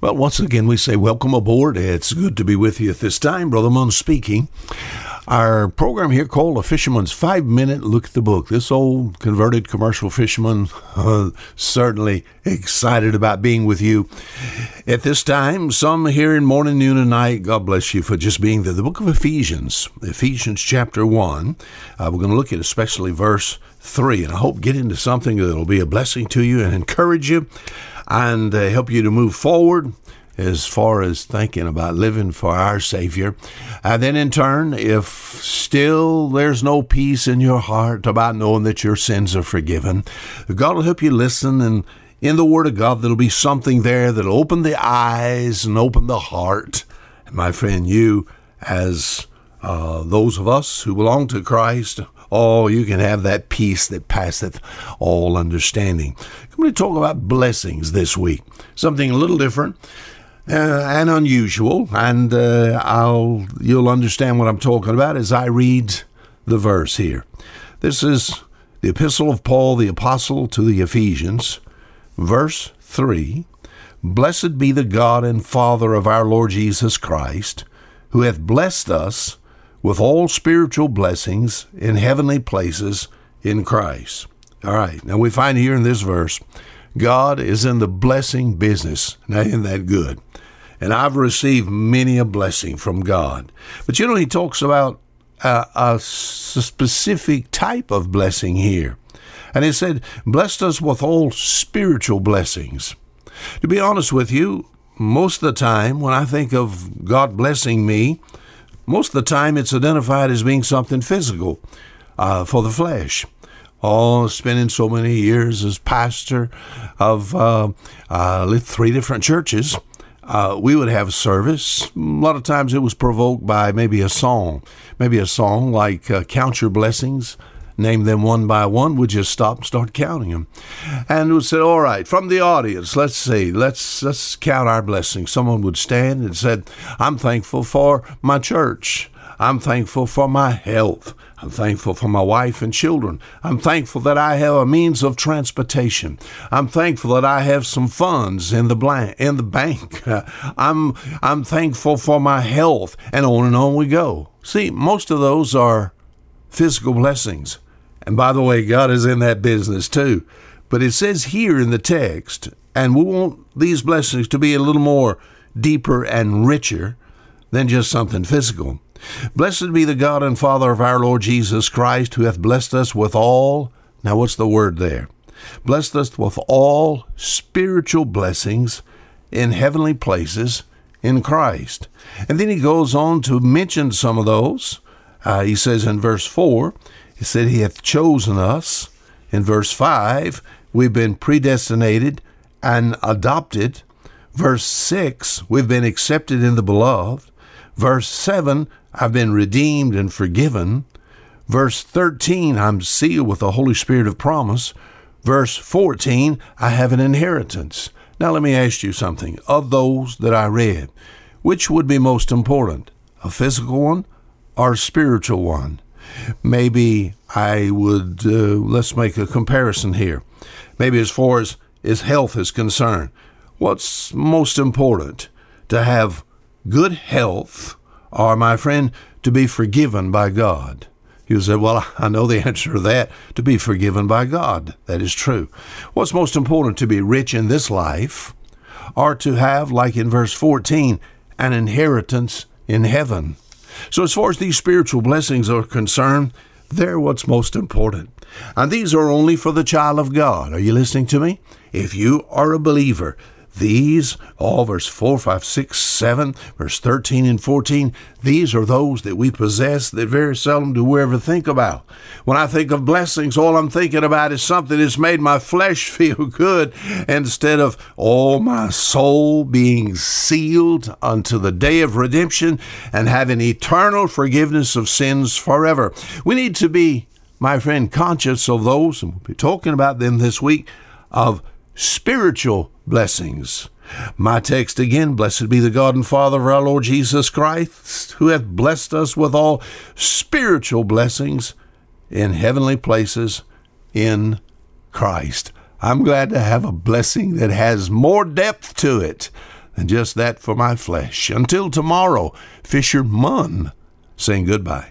Well, once again, we say welcome aboard. It's good to be with you at this time. Brother Munn speaking. Our program here called A Fisherman's Five Minute Look at the Book. This old converted commercial fisherman uh, certainly excited about being with you at this time. Some here in morning, noon, and night. God bless you for just being there. The book of Ephesians, Ephesians chapter 1. Uh, we're going to look at especially verse 3, and I hope get into something that will be a blessing to you and encourage you and uh, help you to move forward as far as thinking about living for our Savior. And then, in turn, if still there's no peace in your heart about knowing that your sins are forgiven, God will help you listen and in the Word of God, there'll be something there that'll open the eyes and open the heart. My friend, you, as uh, those of us who belong to Christ, Oh, you can have that peace that passeth all understanding. I'm going to talk about blessings this week. Something a little different uh, and unusual, and uh, I'll you'll understand what I'm talking about as I read the verse here. This is the epistle of Paul the apostle to the Ephesians, verse 3. Blessed be the God and Father of our Lord Jesus Christ, who hath blessed us with all spiritual blessings in heavenly places in Christ. All right, now we find here in this verse, God is in the blessing business. Now, isn't that good? And I've received many a blessing from God. But you know, he talks about a, a specific type of blessing here. And he said, blessed us with all spiritual blessings. To be honest with you, most of the time when I think of God blessing me, most of the time, it's identified as being something physical uh, for the flesh. Oh, spending so many years as pastor of uh, uh, three different churches, uh, we would have service. A lot of times it was provoked by maybe a song, maybe a song like uh, Count Your Blessings name them one by one, we'd just stop and start counting them. And we said, all right, from the audience, let's see, let's let's count our blessings. Someone would stand and said, I'm thankful for my church. I'm thankful for my health. I'm thankful for my wife and children. I'm thankful that I have a means of transportation. I'm thankful that I have some funds in the blank, in the bank. I'm I'm thankful for my health and on and on we go. See, most of those are physical blessings. And by the way, God is in that business too. But it says here in the text, and we want these blessings to be a little more deeper and richer than just something physical. Blessed be the God and Father of our Lord Jesus Christ, who hath blessed us with all. Now, what's the word there? Blessed us with all spiritual blessings in heavenly places in Christ. And then he goes on to mention some of those. Uh, he says in verse 4 he said he hath chosen us. In verse 5, we've been predestinated and adopted. Verse 6, we've been accepted in the beloved. Verse 7, I've been redeemed and forgiven. Verse 13, I'm sealed with the Holy Spirit of promise. Verse 14, I have an inheritance. Now let me ask you something. Of those that I read, which would be most important, a physical one or a spiritual one? Maybe I would, uh, let's make a comparison here. Maybe as far as, as health is concerned, what's most important? To have good health or, my friend, to be forgiven by God? You say, Well, I know the answer to that to be forgiven by God. That is true. What's most important to be rich in this life or to have, like in verse 14, an inheritance in heaven? So, as far as these spiritual blessings are concerned, they're what's most important. And these are only for the child of God. Are you listening to me? If you are a believer, these, all verse 4, 5, 6, 7, verse 13 and 14, these are those that we possess that very seldom do we ever think about. When I think of blessings, all I'm thinking about is something that's made my flesh feel good instead of all my soul being sealed unto the day of redemption and having eternal forgiveness of sins forever. We need to be, my friend, conscious of those, and we'll be talking about them this week, of spiritual blessings. My text again Blessed be the God and Father of our Lord Jesus Christ, who hath blessed us with all spiritual blessings in heavenly places in Christ. I'm glad to have a blessing that has more depth to it than just that for my flesh. Until tomorrow, Fisher fisherman saying goodbye.